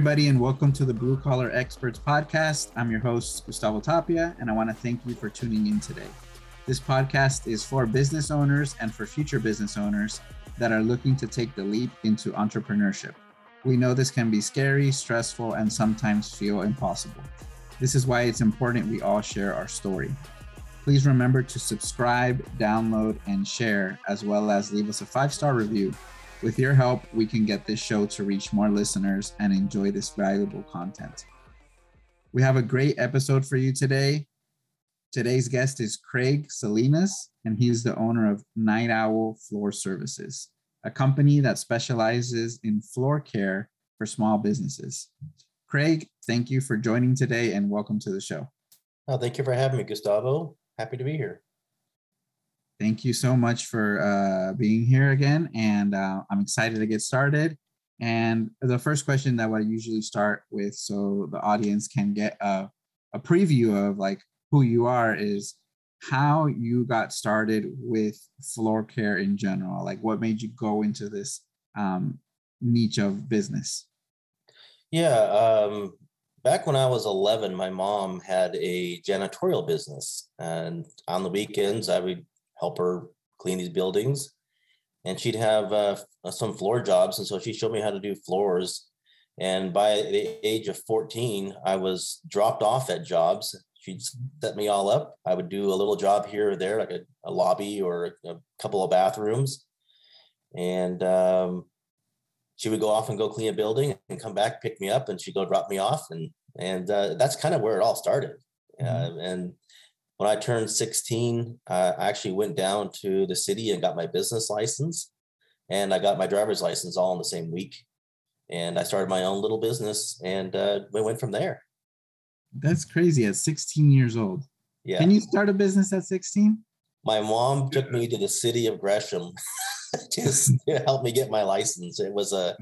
everybody, and welcome to the Blue Collar Experts podcast. I'm your host, Gustavo Tapia, and I want to thank you for tuning in today. This podcast is for business owners and for future business owners that are looking to take the leap into entrepreneurship. We know this can be scary, stressful, and sometimes feel impossible. This is why it's important we all share our story. Please remember to subscribe, download, and share, as well as leave us a five star review. With your help, we can get this show to reach more listeners and enjoy this valuable content. We have a great episode for you today. Today's guest is Kraig Salinas, and he's the owner of Night Owl Floor Services, a company that specializes in floor care for small businesses. Kraig, thank you for joining today and welcome to the show. Oh, thank you for having me, Gustavo. Happy to be here. Thank you so much for uh, being here again. And uh, I'm excited to get started. And the first question that I usually start with, so the audience can get a, a preview of like who you are, is how you got started with floor care in general. Like, what made you go into this um, niche of business? Yeah, um, back when I was 11, my mom had a janitorial business, and on the weekends, I would help her clean these buildings. And she'd have uh, some floor jobs. And so she showed me how to do floors. And by the age of 14, I was dropped off at jobs. She'd set me all up. I would do a little job here or there, like a, a lobby or a couple of bathrooms. And um, she would go off and go clean a building and come back, pick me up, and she'd go drop me off. And and uh, that's kind of where it all started. Mm-hmm. Uh, and when I turned 16, I actually went down to the city and got my business license. And I got my driver's license all in the same week. And I started my own little business and uh, we went from there. That's crazy at 16 years old. Yeah. Can you start a business at 16? My mom took me to the city of Gresham just to help me get my license. It was a,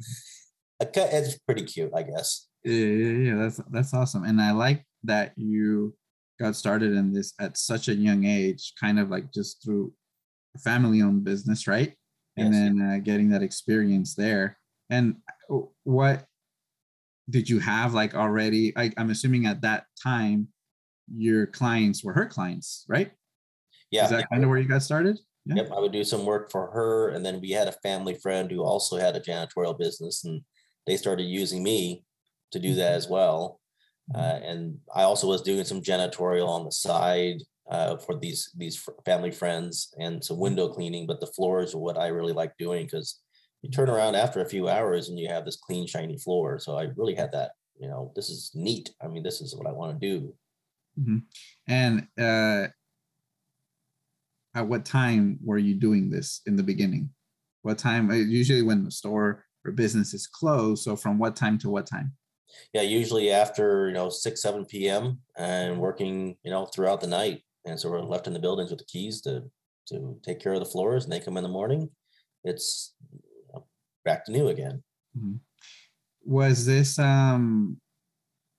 a cut, it's pretty cute, I guess. Yeah, yeah, yeah. That's that's awesome. And I like that you got started in this at such a young age, kind of like just through family owned business, right? And yes. then uh, getting that experience there. And uh, what did you have like already? I, I'm assuming at that time, your clients were her clients, right? Yeah. Is that kind of where you got started? Yeah. Yep. I would do some work for her. And then we had a family friend who also had a janitorial business, and they started using me to do that mm-hmm. as well. Uh, mm-hmm. and I also was doing some janitorial on the side uh, for these these family friends and some window cleaning. But the floors are what I really like doing because you turn around after a few hours and you have this clean, shiny floor. So I really had that. You know, this is neat. I mean, this is what I want to do. Mm-hmm. And uh, at what time were you doing this in the beginning? What time? Uh, usually when the store or business is closed. So from what time to what time? Yeah, usually after you know six seven p.m. and working you know throughout the night, and so we're left in the buildings with the keys to to take care of the floors, and they come in the morning. It's back to new again. Mm-hmm. Was this um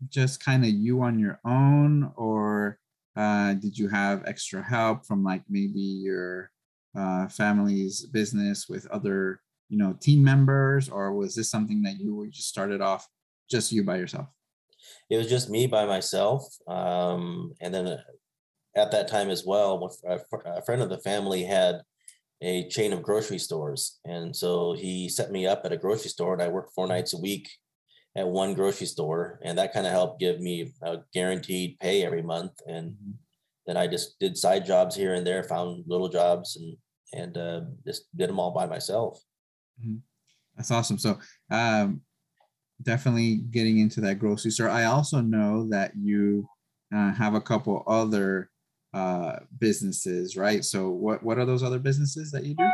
just kind of you on your own, or uh, did you have extra help from like maybe your uh, family's business with other you know team members, or was this something that you just started off just you by yourself? It was just me by myself. Um, and then uh, at that time as well, a friend of the family had a chain of grocery stores. And so he set me up at a grocery store and I worked four nights a week at one grocery store. And that kind of helped give me a guaranteed pay every month. And mm-hmm. then I just did side jobs here and there, found little jobs and, and uh, just did them all by myself. Mm-hmm. That's awesome. So, um, definitely getting into that grocery store. I also know that you uh, have a couple other uh, businesses, right? So what what are those other businesses that you do?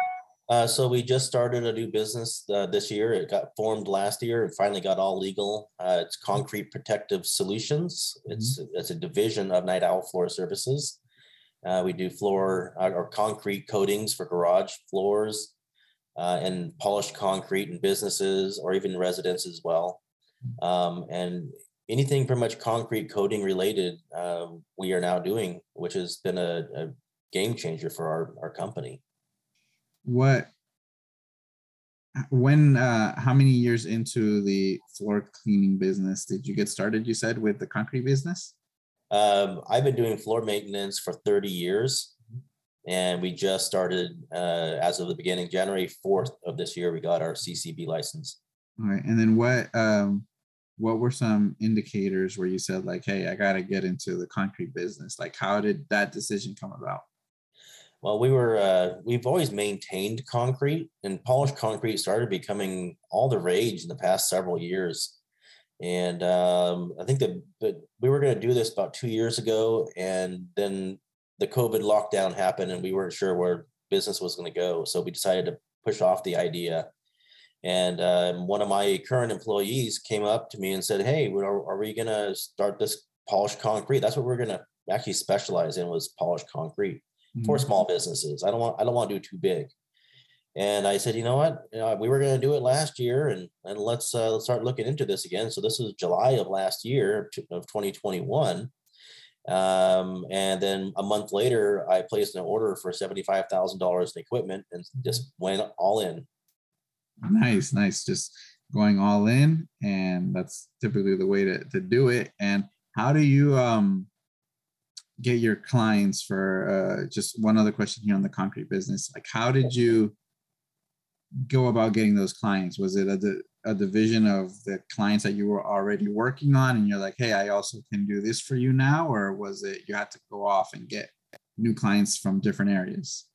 Uh, so we just started a new business uh, this year. It got formed last year and finally got all legal. Uh, it's Concrete Protective Solutions. It's mm-hmm. it's a division of Night Owl Floor Services. Uh, we do floor uh, or concrete coatings for garage floors, uh, and polished concrete in businesses or even residents as well. Um, and anything pretty much concrete coating related, um, we are now doing, which has been a, a game changer for our, our company. What, when uh how many years into the floor cleaning business did you get started you said with the concrete business um, i've been doing floor maintenance for 30 years and we just started uh, as of the beginning january 4th of this year we got our ccb license all right and then what um what were some indicators where you said like hey i got to get into the concrete business like how did that decision come about well, we were uh, we've always maintained concrete, and polished concrete started becoming all the rage in the past several years. And um, I think that, but we were going to do this about two years ago, and then the COVID lockdown happened, and we weren't sure where business was going to go. So we decided to push off the idea. And um, one of my current employees came up to me and said, "Hey, are, are we going to start this polished concrete? That's what we're going to actually specialize in was polished concrete." for mm-hmm. small businesses. I don't want I don't want to do too big. And I said, you know what, you know, we were going to do it last year, and and let's uh, let's start looking into this again. So this was July of last year of 2021. Um, and then a month later, I placed an order for seventy-five thousand dollars in equipment and just went all in. Nice, nice. Just going all in, and that's typically the way to to do it. And how do you um get your clients for uh, just one other question here on the concrete business like how did you go about getting those clients was it a, a division of the clients that you were already working on and you're like hey i also can do this for you now or was it you had to go off and get new clients from different areas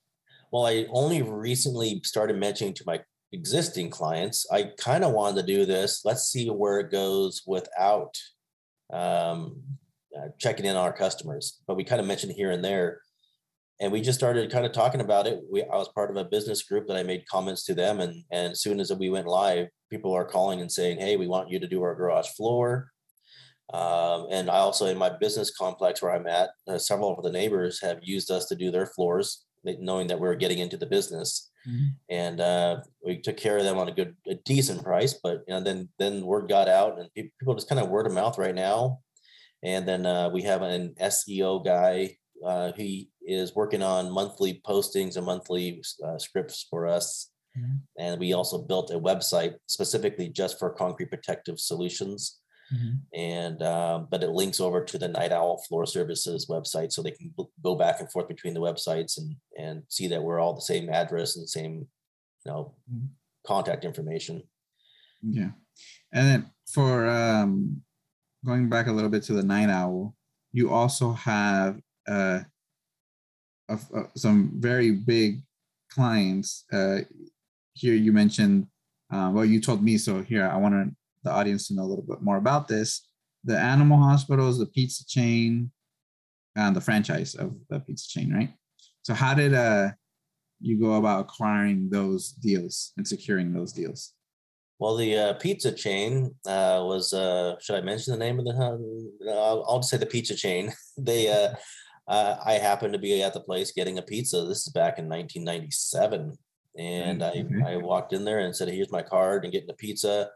well i only recently started mentioning to my existing clients i kind of wanted to do this let's see where it goes without um, uh, checking in on our customers. But we kind of mentioned here and there, and we just started kind of talking about it. We I was part of a business group that I made comments to them, and and as soon as we went live, people are calling and saying, "Hey, we want you to do our garage floor." Um, and I also in my business complex where I'm at, uh, several of the neighbors have used us to do their floors, knowing that we are getting into the business. Mm-hmm. And uh, we took care of them on a good, a decent price. But you know, then then word got out, and people just kind of word of mouth right now and then uh, we have an SEO guy. Uh, he is working on monthly postings and monthly uh, scripts for us. Mm-hmm. And we also built a website specifically just for concrete protective solutions. Mm-hmm. And um, but it links over to the Night Owl Floor Services website, so they can go back and forth between the websites and and see that we're all the same address and same, you know, mm-hmm. contact information. Yeah, and then for um, going back a little bit to the night owl, you also have uh, a, some very big clients. Uh, here you mentioned, uh, well, you told me, so here I want the audience to know a little bit more about this. The animal hospitals, the pizza chain, and the franchise of the pizza chain, right? So how did uh, you go about acquiring those deals and securing those deals? Well, the uh, pizza chain uh, was, uh, should I mention the name of the, uh, I'll, I'll just say the pizza chain. they, uh, uh, I happened to be at the place getting a pizza. This is back in 1997. And mm-hmm. I, I walked in there and said, here's my card and getting a pizza.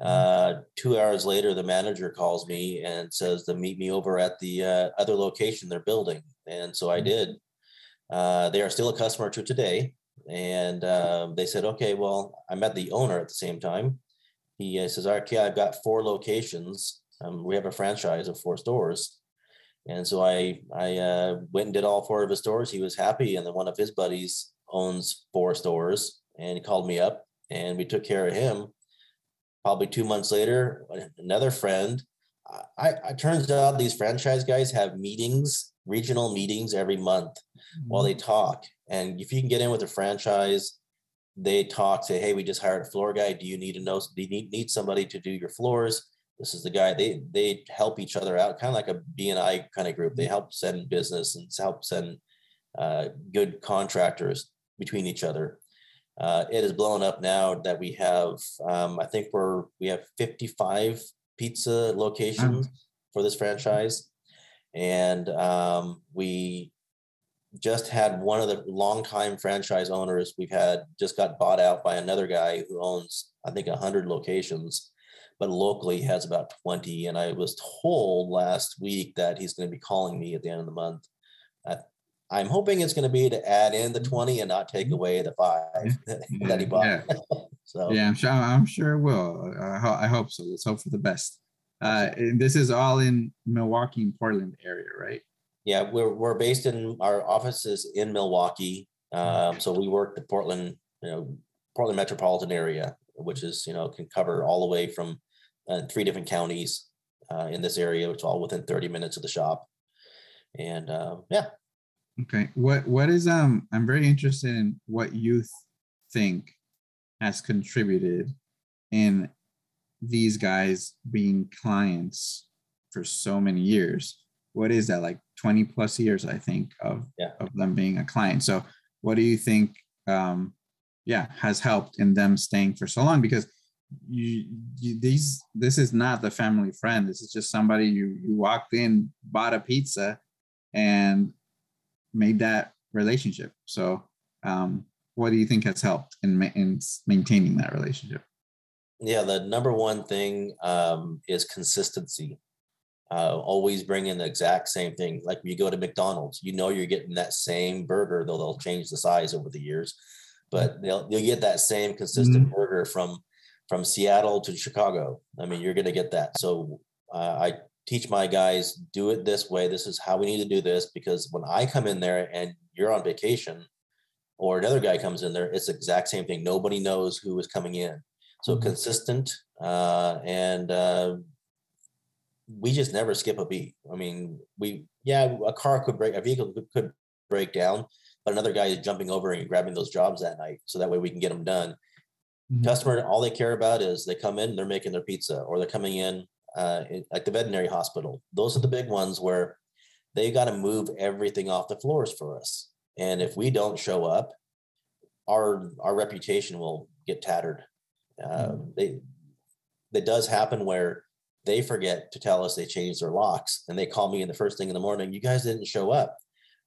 Mm-hmm. two hours later, the manager calls me and says to meet me over at the other location they're building. And so I mm-hmm. did. they are still a customer to today and uh, they said, okay, well, I met the owner at the same time. He uh, says, okay, I've got four locations. Um, we have a franchise of four stores. And so I I uh, went and did all four of his stores. He was happy, and then one of his buddies owns four stores, and he called me up, and we took care of him. Probably two months later, another friend. I, I turns out these franchise guys have meetings, regional meetings every month, mm-hmm. while they talk, and if you can get in with a franchise, they talk, say, hey, we just hired a floor guy. Do you need to know? Do you need, need somebody to do your floors? This is the guy. They they help each other out, kind of like a BNI kind of group. They help send business and help send uh, good contractors between each other. Uh, it is blowing up now that we have. Um, I think we're we have 55 pizza locations mm. for this franchise, and um, we just had one of the longtime franchise owners we've had just got bought out by another guy who owns i think 100 locations but locally he has about 20 and i was told last week that he's going to be calling me at the end of the month i'm hoping it's going to be to add in the 20 and not take mm-hmm. away the five that he bought yeah. So yeah, I'm sure. I'm sure it will. I, ho- I hope so. Let's hope for the best. Uh, and this is all in Milwaukie and Portland area, right? Yeah, we're we're based in our offices in Milwaukie. Um, so we work the Portland, you know, Portland metropolitan area, which is you know can cover all the way from uh, three different counties uh, in this area, which all within 30 minutes of the shop. And uh, yeah. Okay. What what is um I'm very interested in what you think has contributed in these guys being clients for so many years. What is that like 20 plus years I think of yeah. of them being a client. So what do you think um yeah has helped in them staying for so long because you, you, these this is not the family friend this is just somebody you you walked in bought a pizza and made that relationship so um what do you think has helped in, in maintaining that relationship yeah the number one thing um is consistency uh, always bring in the exact same thing. Like when you go to McDonald's, you know you're getting that same burger, though they'll change the size over the years, but they'll you'll get that same consistent mm-hmm. burger from from Seattle to Chicago. I mean, you're going to get that. So uh, I teach my guys do it this way. This is how we need to do this because when I come in there and you're on vacation, or another guy comes in there, it's the exact same thing. Nobody knows who is coming in. So mm-hmm. consistent uh, and uh, we just never skip a beat. I mean, we yeah, a car could break, a vehicle could, could break down, but another guy is jumping over and grabbing those jobs that night, so that way we can get them done. Mm-hmm. Customer, all they care about is they come in, they're making their pizza, or they're coming in uh, like the veterinary hospital. Those are the big ones where they got to move everything off the floors for us. And if we don't show up, our our reputation will get tattered. Uh, mm-hmm. They it does happen where they forget to tell us they changed their locks, and they call me in the first thing in the morning. You guys didn't show up.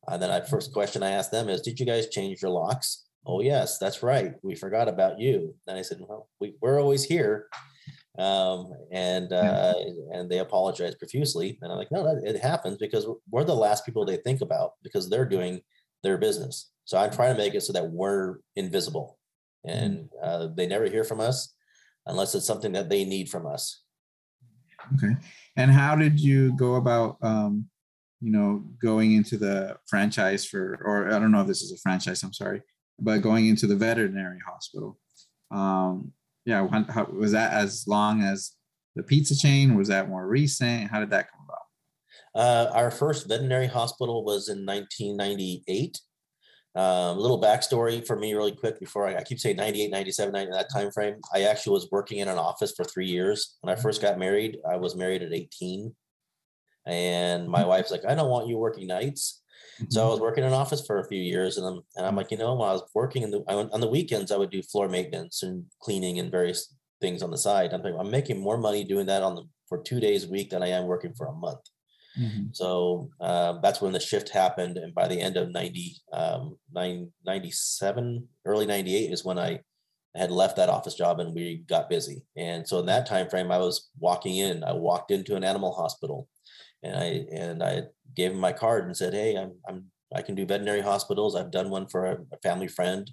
And then I first question I ask them is, "Did you guys change your locks?" Oh yes that's right we forgot about you. And i said well we, we're always here. Um, and uh, and they apologize profusely and i'm like no it happens because we're the last people they think about because they're doing their business. So i'm trying to make it so that we're invisible and uh, they never hear from us unless it's something that they need from us. Okay. And how did you go about um, you know going into the franchise for or i don't know if this is a franchise i'm sorry but going into the veterinary hospital. Um, yeah, how, was that as long as the pizza chain? Was that more recent? How did that come about? Uh, our first veterinary hospital was in 1998. Um, a little backstory for me, really quick, before I, I keep saying 98, 97, 90, that time frame. I actually was working in an office for three years. When I first got married, I was married at 18. And my mm-hmm. wife's like, I don't want you working nights. So I mm-hmm. was working in an office for a few years, and I'm and I'm like, you know, when I was working in the I went, on the weekends, I would do floor maintenance and cleaning and various things on the side. I'm thinking I'm making more money doing that on the for two days a week than I am working for a month. Mm-hmm. So uh, that's when the shift happened, and by the end of 90, um, 97, early 98 is when I had left that office job and we got busy. And so in that time frame, I was walking in. I walked into an animal hospital, and I and I gave him my card and said, "Hey, I'm I'm I can do veterinary hospitals. I've done one for a, a family friend,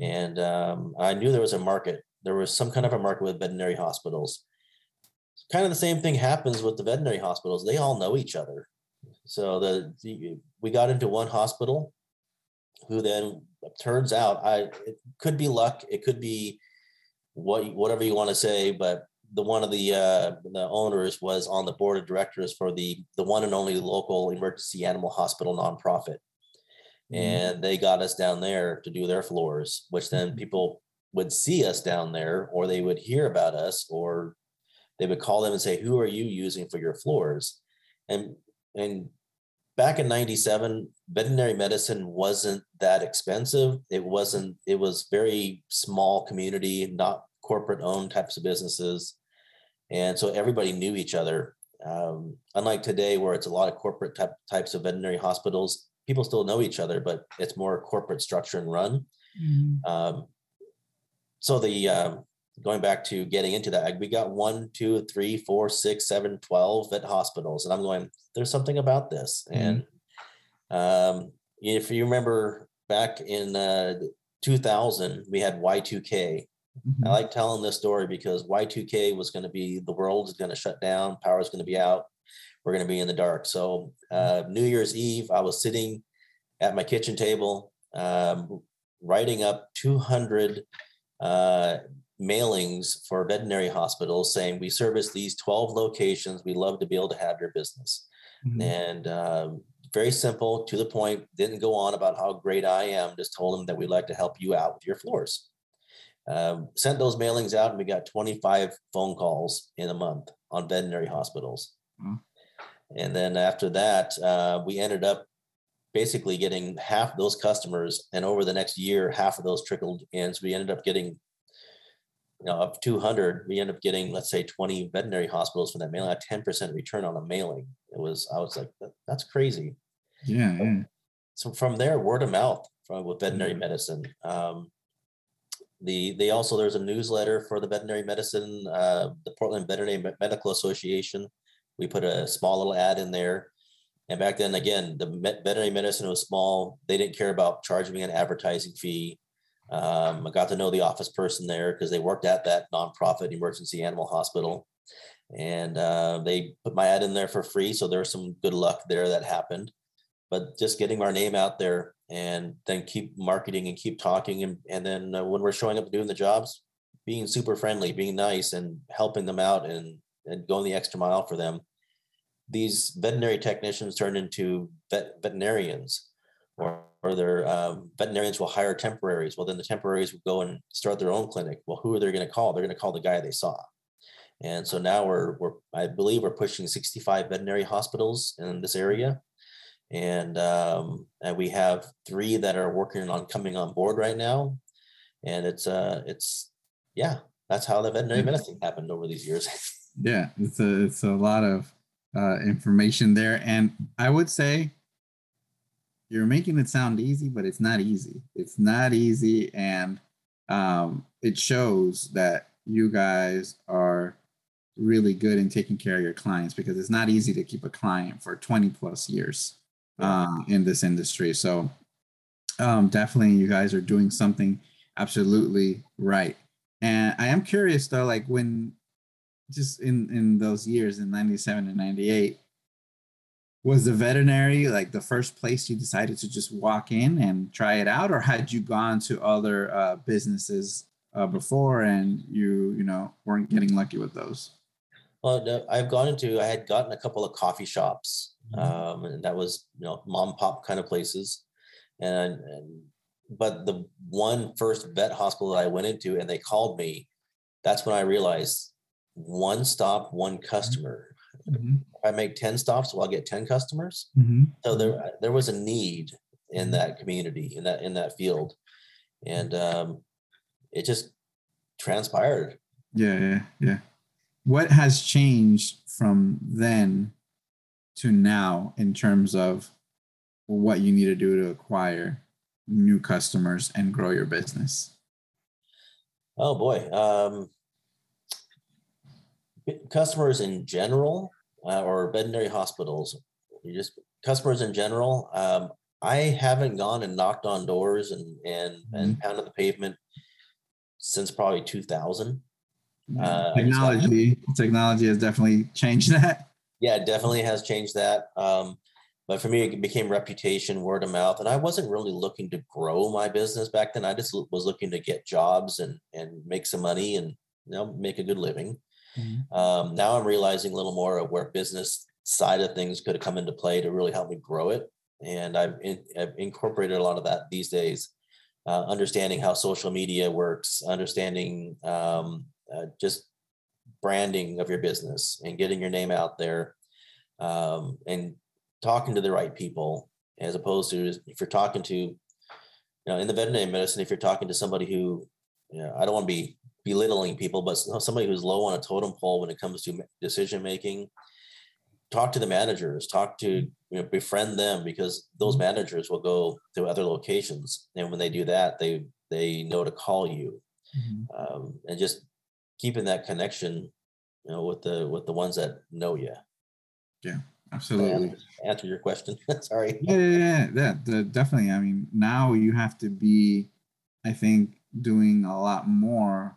and um, I knew there was a market. There was some kind of a market with veterinary hospitals. Kind of the same thing happens with the veterinary hospitals. They all know each other. So the, the we got into one hospital, who then turns out I it could be luck. It could be what whatever you want to say, but the one of the uh, the owners was on the board of directors for the the one and only local emergency animal hospital nonprofit, mm-hmm. and they got us down there to do their floors, which then mm-hmm. people would see us down there, or they would hear about us, or they would call them and say, "Who are you using for your floors?" and and back in 97 veterinary medicine wasn't that expensive it wasn't it was very small community not corporate owned types of businesses and so everybody knew each other. Um, unlike today, where it's a lot of corporate type, types of veterinary hospitals, people still know each other, but it's more corporate structure and run. Mm-hmm. Um, so the um, going back to getting into that, we got one, two, three, four, six, seven, twelve vet hospitals, and I'm going. There's something about this, mm-hmm. and um, if you remember back in uh, 2000, we had Y2K, Mm-hmm. I like telling this story because Y2K was going to be the world is going to shut down, power is going to be out, we're going to be in the dark. So uh, New Year's Eve, I was sitting at my kitchen table, um, writing up 200 uh, mailings for veterinary hospitals saying we service these 12 locations. We love to be able to have your business. Mm-hmm. And um, very simple, to the point, didn't go on about how great I am, just told them that we'd like to help you out with your floors. Um, sent those mailings out and we got 25 phone calls in a month on veterinary hospitals. Mm-hmm. And then after that, uh, we ended up basically getting half those customers. And over the next year, half of those trickled in. So we ended up getting, you know, of 200, we ended up getting, let's say 20 veterinary hospitals for that mailing, a 10% return on a mailing. It was, I was like, that's crazy. Yeah. So, yeah. so from there, word of mouth from with veterinary mm-hmm. medicine. Um, the they also there's a newsletter for the veterinary medicine, uh, the Portland Veterinary Medical Association. We put a small little ad in there. And back then, again, the veterinary medicine was small. They didn't care about charging me an advertising fee. Um, I got to know the office person there because they worked at that nonprofit emergency animal hospital. And uh, they put my ad in there for free. So there was some good luck there that happened. But just getting our name out there and then keep marketing and keep talking. And, and then uh, when we're showing up doing the jobs, being super friendly, being nice and helping them out and, and going the extra mile for them these veterinary technicians turn into vet, veterinarians or, or their um, veterinarians will hire temporaries. Well, then the temporaries will go and start their own clinic. Well, who are they going to call? They're going to call the guy they saw. And so now we're, we're, I believe we're pushing 65 veterinary hospitals in this area. And, um, and we have three that are working on coming on board right now. And it's, uh, it's, yeah, that's how the veterinary medicine happened over these years. Yeah, it's a, it's a lot of uh, information there. And I would say you're making it sound easy, but it's not easy. It's not easy. And um, it shows that you guys are really good in taking care of your clients because it's not easy to keep a client for 20 plus years um, in this industry. So um, definitely you guys are doing something absolutely right. And I am curious though, like when just in in those years in 97 and 98 was the veterinary like the first place you decided to just walk in and try it out or had you gone to other uh, businesses uh, before and you you know weren't getting lucky with those well i've gone into i had gotten a couple of coffee shops. Um, and that was you know mom pop kind of places and, and but the one first vet hospital that i went into and they called me that's when i realized one stop, one mm-hmm. customer. Mm-hmm. If I make 10 stops, well, I'll get 10 customers. Mm-hmm. So there, there was a need in mm-hmm. that community, in that, in that field. And um, it just transpired. Yeah, yeah, yeah. What has changed from then to now in terms of what you need to do to acquire new customers and grow your business? Oh boy. Um, customers in general uh, or veterinary hospitals, you just customers in general. Um, I haven't gone and knocked on doors and and mm-hmm. and pounded the pavement since probably 2000. Mm-hmm. Uh, technology, technology has definitely changed that. Yeah, it definitely has changed that. Um, but for me, it became reputation, word of mouth, and I wasn't really looking to grow my business back then. I just was looking to get jobs and and make some money and you know make a good living. Mm-hmm. Um, now I'm realizing a little more of where business side of things could have come into play to really help me grow it. And I've, in, I've incorporated a lot of that these days, uh, understanding how social media works, understanding um, uh, just branding of your business and getting your name out there um, and talking to the right people as opposed to if you're talking to you know in the veterinary medicine if you're talking to somebody who you know, i don't want to be belittling people, but somebody who's low on a totem pole when it comes to decision making. Talk to the managers. Talk to you know befriend them because those mm-hmm. managers will go to other locations, and when they do that, they they know to call you, mm-hmm. um, and just keeping that connection, you know, with the with the ones that know you. Yeah, absolutely. Answer your question. Sorry. Yeah, yeah, yeah, yeah, definitely. I mean, now you have to be, I think, doing a lot more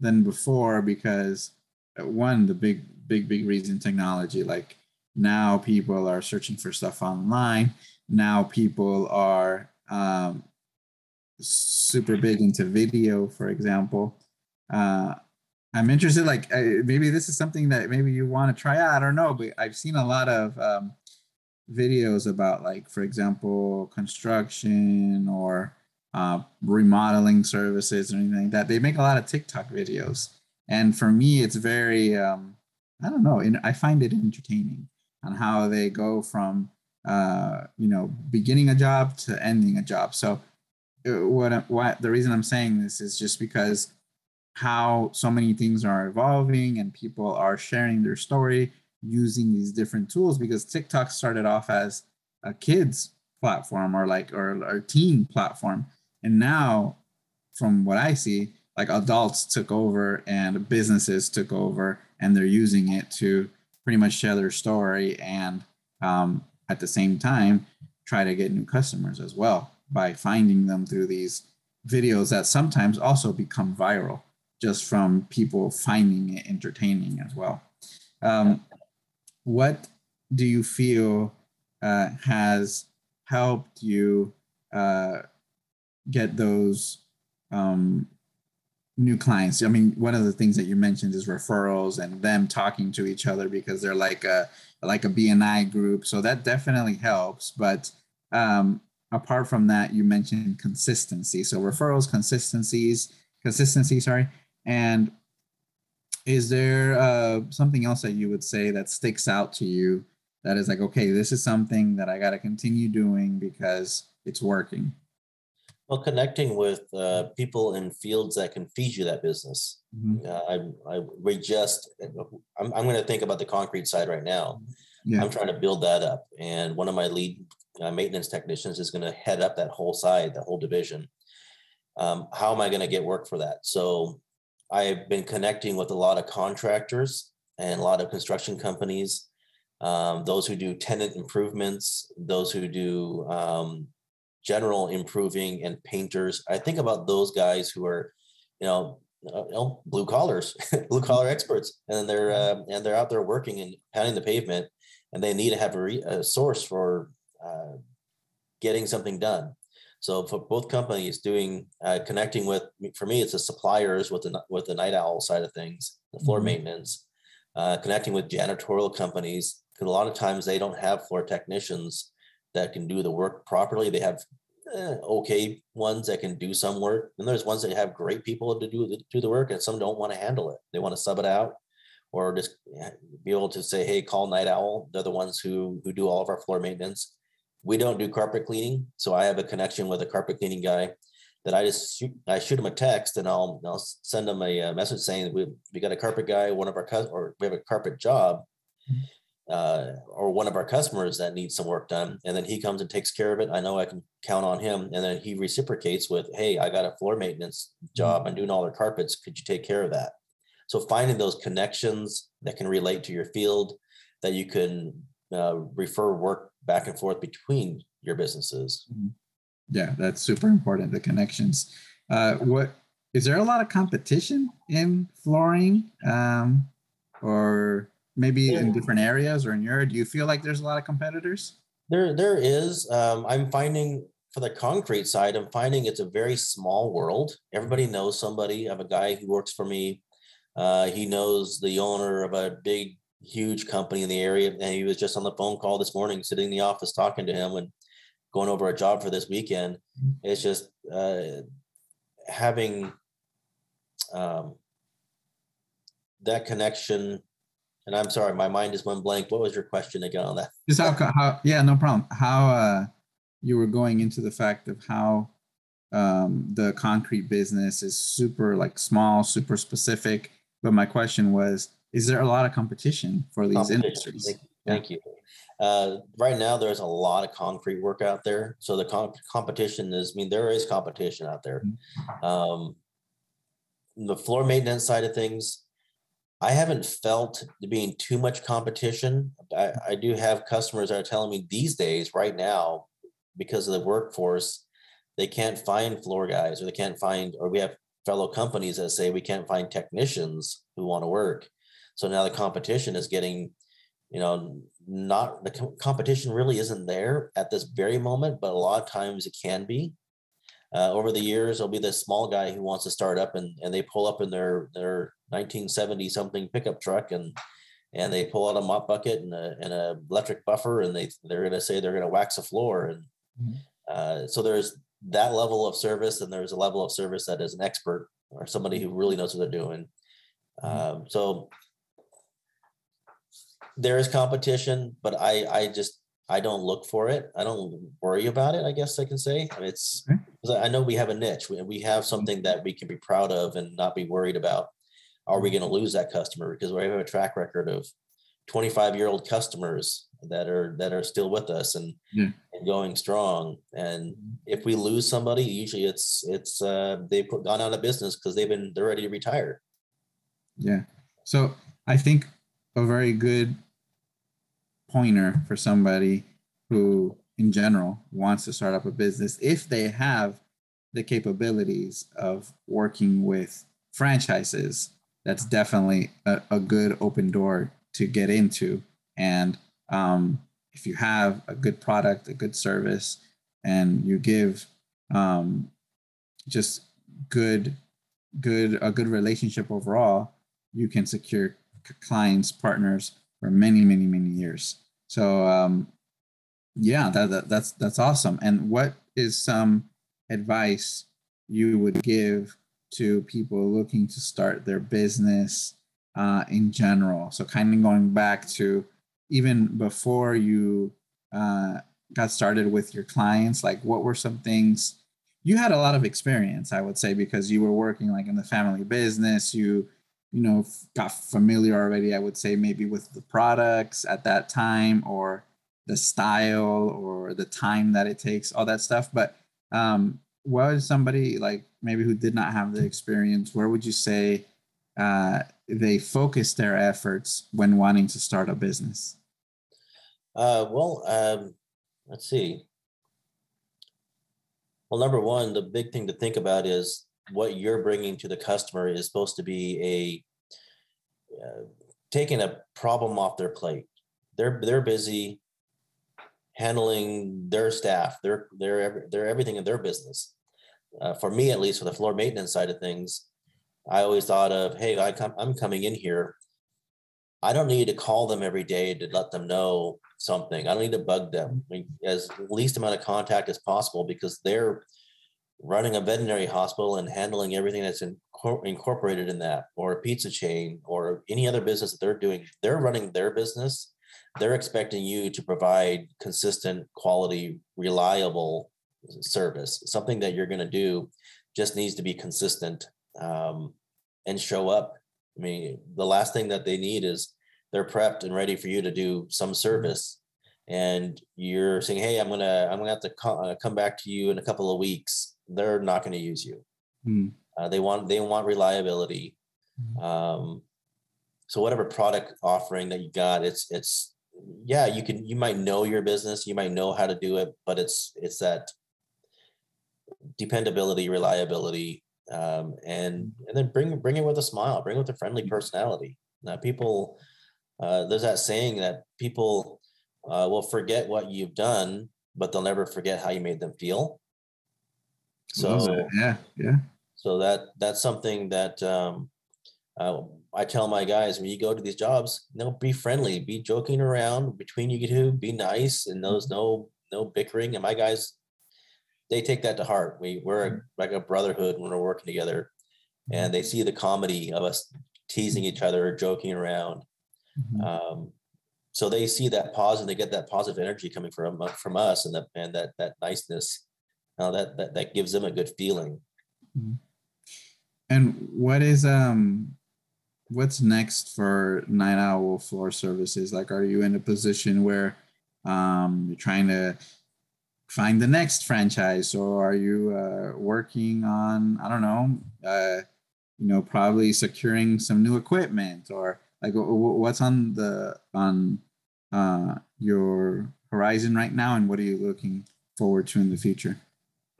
than before because uh, one the big big big reason technology like now people are searching for stuff online now people are um, super big into video for example uh, i'm interested like I, maybe this is something that maybe you want to try out i don't know but i've seen a lot of um, videos about like for example construction or uh, remodeling services or anything like that. They make a lot of tiktok videos. And for me it's very um, i don't know i find it entertaining on how they go from uh, you know beginning a job to ending a job. So uh, what what the reason i'm saying this is just because how so many things are evolving and people are sharing their story using these different tools because TikTok started off as a kids platform or like or, or teen platform. And now from what I see like adults took over and businesses took over and they're using it to pretty much share their story and um, at the same time try to get new customers as well by finding them through these videos that sometimes also become viral just from people finding it entertaining as well um, what do you feel uh, has helped you uh, get those um, new clients? I mean, one of the things that you mentioned is referrals and them talking to each other because they're like a like a BNI group, so that definitely helps. But um, apart from that, you mentioned consistency. So referrals, consistencies, consistency. Sorry, and is there uh, something else that you would say that sticks out to you that is like okay this is something that i got to continue doing because it's working? Well connecting with uh, people in fields that can feed you that business. Mm-hmm. uh, I, I we just i'm, I'm going to think about the concrete side right now. Yeah. i'm trying to build that up and one of my lead uh, maintenance technicians is going to head up that whole side that whole division. Um, how am i going to get work for that? So I've been connecting with a lot of contractors and a lot of construction companies, um, those who do tenant improvements, those who do um, general improving and painters. I think about those guys who are, you know, uh, you know blue collars, blue collar experts, and they're uh, and they're out there working and pounding the pavement, and they need to have a, re- a source for uh, getting something done. So for both companies doing uh, connecting with for me, it's the suppliers with the with the night owl side of things, the floor mm-hmm. maintenance, uh, connecting with janitorial companies. Because a lot of times they don't have floor technicians that can do the work properly. They have eh, okay ones that can do some work, and there's ones that have great people to do do the work, and some don't want to handle it. They want to sub it out, or just be able to say, "Hey, call Night Owl." They're the ones who who do all of our floor maintenance we don't do carpet cleaning, so I have a connection with a carpet cleaning guy that I just shoot, I shoot him a text and I'll I'll send him a, uh, message saying we we got a carpet guy, one of our or we have a carpet job, uh, or one of our customers that needs some work done, and then he comes and takes care of it. I know I can count on him, and then he reciprocates with, "Hey, I got a floor maintenance job. I'm doing all their carpets. Could you take care of that?" So finding those connections that can relate to your field, that you can uh, refer work back and forth between your businesses. Mm-hmm. Yeah, that's super important. The connections. Uh, what is there a lot of competition in flooring, um, or maybe yeah. in different areas or in your? Do you feel like there's a lot of competitors? There, there is. Um, I'm finding for the concrete side, I'm finding it's a very small world. Everybody knows somebody. I have a guy who works for me. Uh, he knows the owner of a big huge company in the area. And he was just on the phone call this morning, sitting in the office talking to him and going over a job for this weekend. Mm-hmm. It's just uh, having um, that connection. And I'm sorry, my mind is one blank. What was your question again on that? Just how, how yeah, no problem. How uh, you were going into the fact of how um, the concrete business is super like small, super specific. But my question was, is there a lot of competition for these industries? Thank, thank you. Uh, right now, there's a lot of concrete work out there. So the comp- competition is, I mean, there is competition out there. Mm-hmm. Um, the floor maintenance side of things, I haven't felt being too much competition. I, I do have customers that are telling me these days, right now, because of the workforce, they can't find floor guys or they can't find, or we have fellow companies that say we can't find technicians who want to work. So now the competition is getting, you know, not the competition really isn't there at this very moment, but a lot of times it can be. Uh, over the years, there'll be this small guy who wants to start up, and, and they pull up in their their 1970 something pickup truck, and and they pull out a mop bucket and a and a electric buffer, and they they're going to say they're going to wax a floor, and mm-hmm. uh, so there's that level of service, and there's a level of service that is an expert or somebody who really knows what they're doing. Mm-hmm. Um, so there is competition, but I I just I don't look for it. I don't worry about it. I guess I can say it's. I know we have a niche. We, we have something that we can be proud of and not be worried about. Are we going to lose that customer because we have a track record of 25 year old customers that are that are still with us and, yeah. and going strong. And if we lose somebody, usually it's it's uh, they've gone out of business because they've been they're ready to retire. Yeah. So I think a very good pointer for somebody who in general wants to start up a business if they have the capabilities of working with franchises. That's definitely a, a good open door to get into. And um, if you have a good product a good service and you give um, just good good a good relationship overall you can secure clients partners for many many many years so um, yeah, that, that that's that's awesome. And what is some advice you would give to people looking to start their business uh, in general? So kind of going back to even before you uh, got started with your clients, like what were some things you had a lot of experience, I would say, because you were working like in the family business. You you know got familiar already i would say maybe with the products at that time or the style or the time that it takes all that stuff. But um what is somebody like maybe who did not have the experience where would you say uh, they focus their efforts when wanting to start a business? Uh, well um, let's see. Well number one the big thing to think about is what you're bringing to the customer is supposed to be a uh, taking a problem off their plate. They're they're busy handling their staff. They're they're they're everything in their business. Uh, for me, at least, for the floor maintenance side of things, I always thought of, hey, I come, I'm coming in here. I don't need to call them every day to let them know something. I don't need to bug them. I mean, as least amount of contact as possible because they're running a veterinary hospital and handling everything that's incorporated in that, or a pizza chain, or any other business that they're doing, they're running their business. They're expecting you to provide consistent, quality, reliable service. Something that you're going to do just needs to be consistent um, and show up. I mean, the last thing that they need is they're prepped and ready for you to do some service and you're saying hey i'm gonna i'm gonna have to co- uh, come back to you in a couple of weeks they're not going to use you. Mm. Uh, they want they want reliability. Mm. Um, so whatever product offering that you got, it's it's yeah you can you might know your business, you might know how to do it, but it's it's that dependability, reliability, um, and mm. and then bring bring it with a smile, bring it with a friendly personality. Now people, uh, there's that saying that people uh, will forget what you've done, but they'll never forget how you made them feel. So yeah, yeah. So that that's something that um, uh, I tell my guys when you go to these jobs, you know, be friendly, be joking around between you two, be nice, and those mm-hmm. no no bickering. And my guys, they take that to heart. We we're mm-hmm. like a brotherhood when we're working together, and they see the comedy of us teasing each other, joking around. Mm-hmm. Um, so they see that positive, they get that positive energy coming from from us, and that and that that niceness uh, that, that that gives them a good feeling. Mm-hmm. And what is um what's next for Night Owl Floor Services? Like, are you in a position where um, you're trying to find the next franchise, or are you uh, working on I don't know, uh, you know, probably securing some new equipment, or like what's on the on uh, your horizon right now, and what are you looking forward to in the future?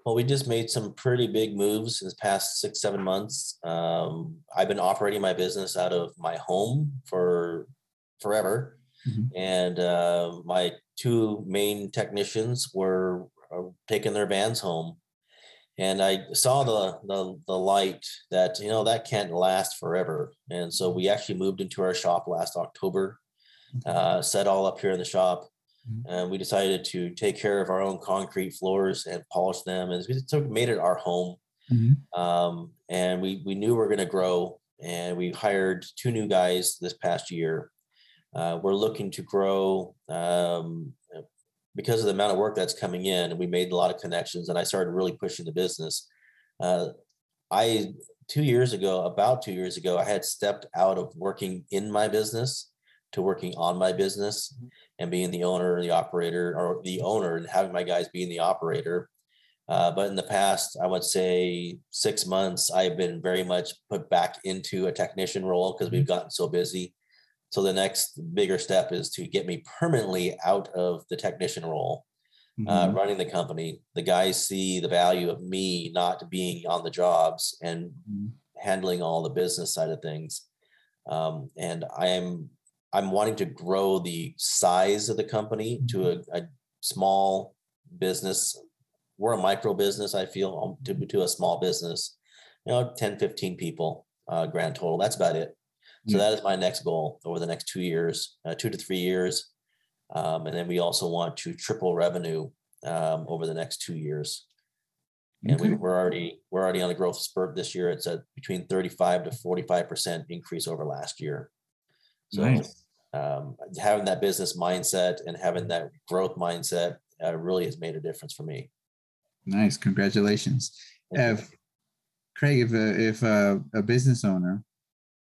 Well, we just made some pretty big moves in the past six, seven months. Um, I've been operating my business out of my home for forever. Mhm. And uh, my two main technicians were uh, taking their vans home. And I saw the, the the light that you know that can't last forever. And so we actually moved into our shop last October, uh, set all up here in the shop, Mhm. and we decided to take care of our own concrete floors and polish them. And we sort of made it our home. Mhm. Um, and we we knew we are going to grow, and we hired two new guys this past year. Uh, we're looking to grow um, because of the amount of work that's coming in. And we made a lot of connections, and I started really pushing the business. Uh, I two years ago, about two years ago, I had stepped out of working in my business to working on my business Mhm. and being the owner, the operator, or the owner, and having my guys being the operator. Uh, but in the past, I would say six months, I've been very much put back into a technician role because we've gotten so busy. So the next bigger step is to get me permanently out of the technician role, uh, Mhm. running the company. The guys see the value of me not being on the jobs and Mhm. handling all the business side of things. Um, and I am I'm wanting to grow the size of the company to a, a small business. We're a micro business, I feel, um, to, to a small business, you know, 10, 15 people uh, grand total. That's about it. So Yeah. that is my next goal over the next two years, uh, two to three years. Um, and then we also want to triple revenue um, over the next two years and we, Okay. we're already we're already on a growth spurt this year. It's at between 35 to 45 percent increase over last year. So Nice. Um, having that business mindset and having that growth mindset uh, really has made a difference for me. Nice. Congratulations. If Kraig, if a, if a, a business owner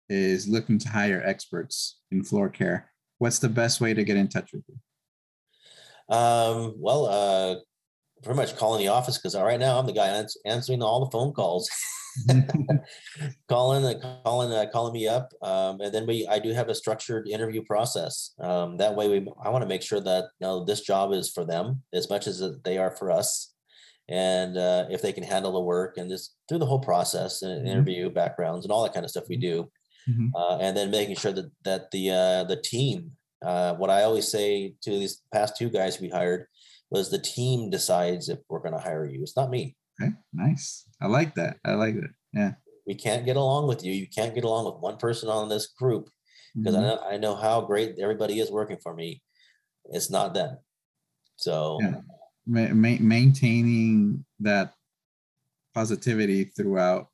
is looking to hire experts in floor care, what's the best way to get in touch with you? Um, well, uh, pretty much calling the office because right now I'm the guy answering all the phone calls, calling, uh, calling, uh, calling me up, um, and then we I do have a structured interview process. Um, that way, we I want to make sure that you know this job is for them as much as they are for us, and uh, if they can handle the work and just through the whole process and Mhm. interview backgrounds and all that kind of stuff we do, Mhm. uh, and then making sure that that the uh, the team. Uh, what I always say to these past two guys we hired was the team decides if we're going to hire you. It's not me. Okay. Nice. I like that. I like that. Yeah. We can't get along with you. You can't get along with one person on this group because Mhm. I, know, I know how great everybody is working for me. It's not them. So Yeah. Ma- ma- maintaining that positivity throughout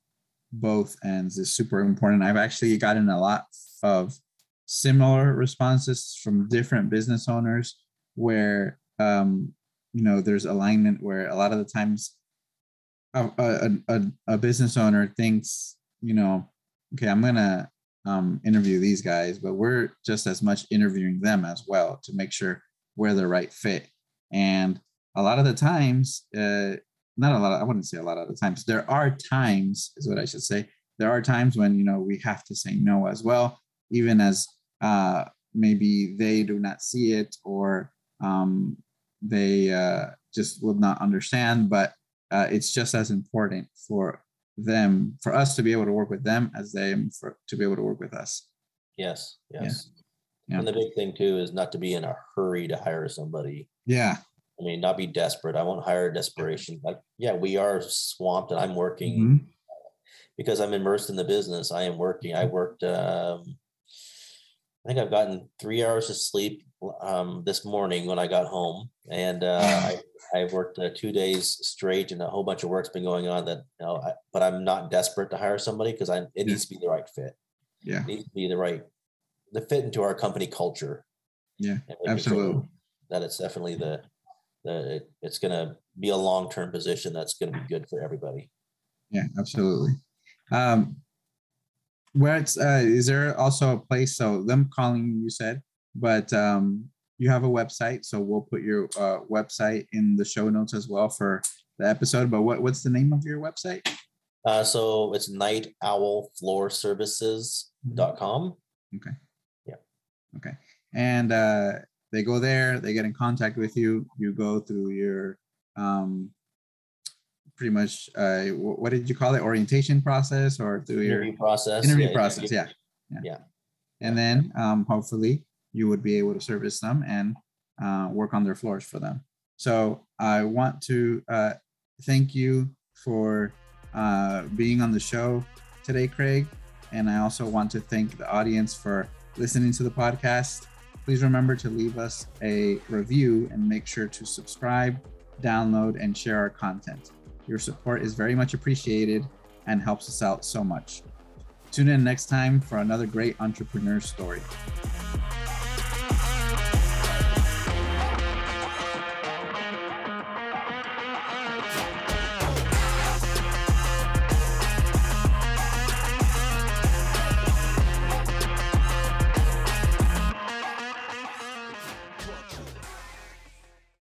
both ends is super important. I've actually gotten a lot of similar responses from different business owners where um, you know there's alignment where a lot of the times a, a, a, business owner thinks you know okay i'm gonna um, interview these guys but we're just as much interviewing them as well to make sure we're the right fit. And a lot of the times uh, not a lot of, i wouldn't say a lot of the times there are times is what i should say. There are times when you know we have to say no as well even as uh, maybe they do not see it or um, they uh, just will not understand but uh, it's just as important for them for us to be able to work with them as them for to be able to work with us yes, yes. Yeah. And the big thing too is not to be in a hurry to hire somebody. yeah I mean, not be desperate. I won't hire desperation. Like, yeah, we are swamped, and I'm working Mhm. because I'm immersed in the business. I am working. I worked. Um, I think I've gotten three hours of sleep um, this morning when I got home, and uh, I I worked uh, two days straight, and a whole bunch of work's been going on. That you know, I, but I'm not desperate to hire somebody because I it needs to be the right fit. yeah It needs to be the right the fit into our company culture. Yeah, absolutely. That it's definitely the the it- it's going to be a long term position that's going to be good for everybody. yeah absolutely um where it's uh is there also a place so them calling you said but um you have a website so we'll put your uh, website in the show notes as well for the episode but what, what's the name of your website Uh, so it's night owl floor services.com. okay Yeah. Okay. and uh they go there they get in contact with you you go through your um pretty much uh, what did you call it orientation process or do your interview process. interview yeah, process interview. yeah. yeah Yeah. and then um, hopefully you would be able to service them and uh, work on their floors for them so i want to uh, thank you for uh, being on the show today kraig and i also want to thank the audience for listening to the podcast please remember to leave us a review and make sure to subscribe download and share our content your support is very much appreciated and helps us out so much. Tune in next time for another great entrepreneur story.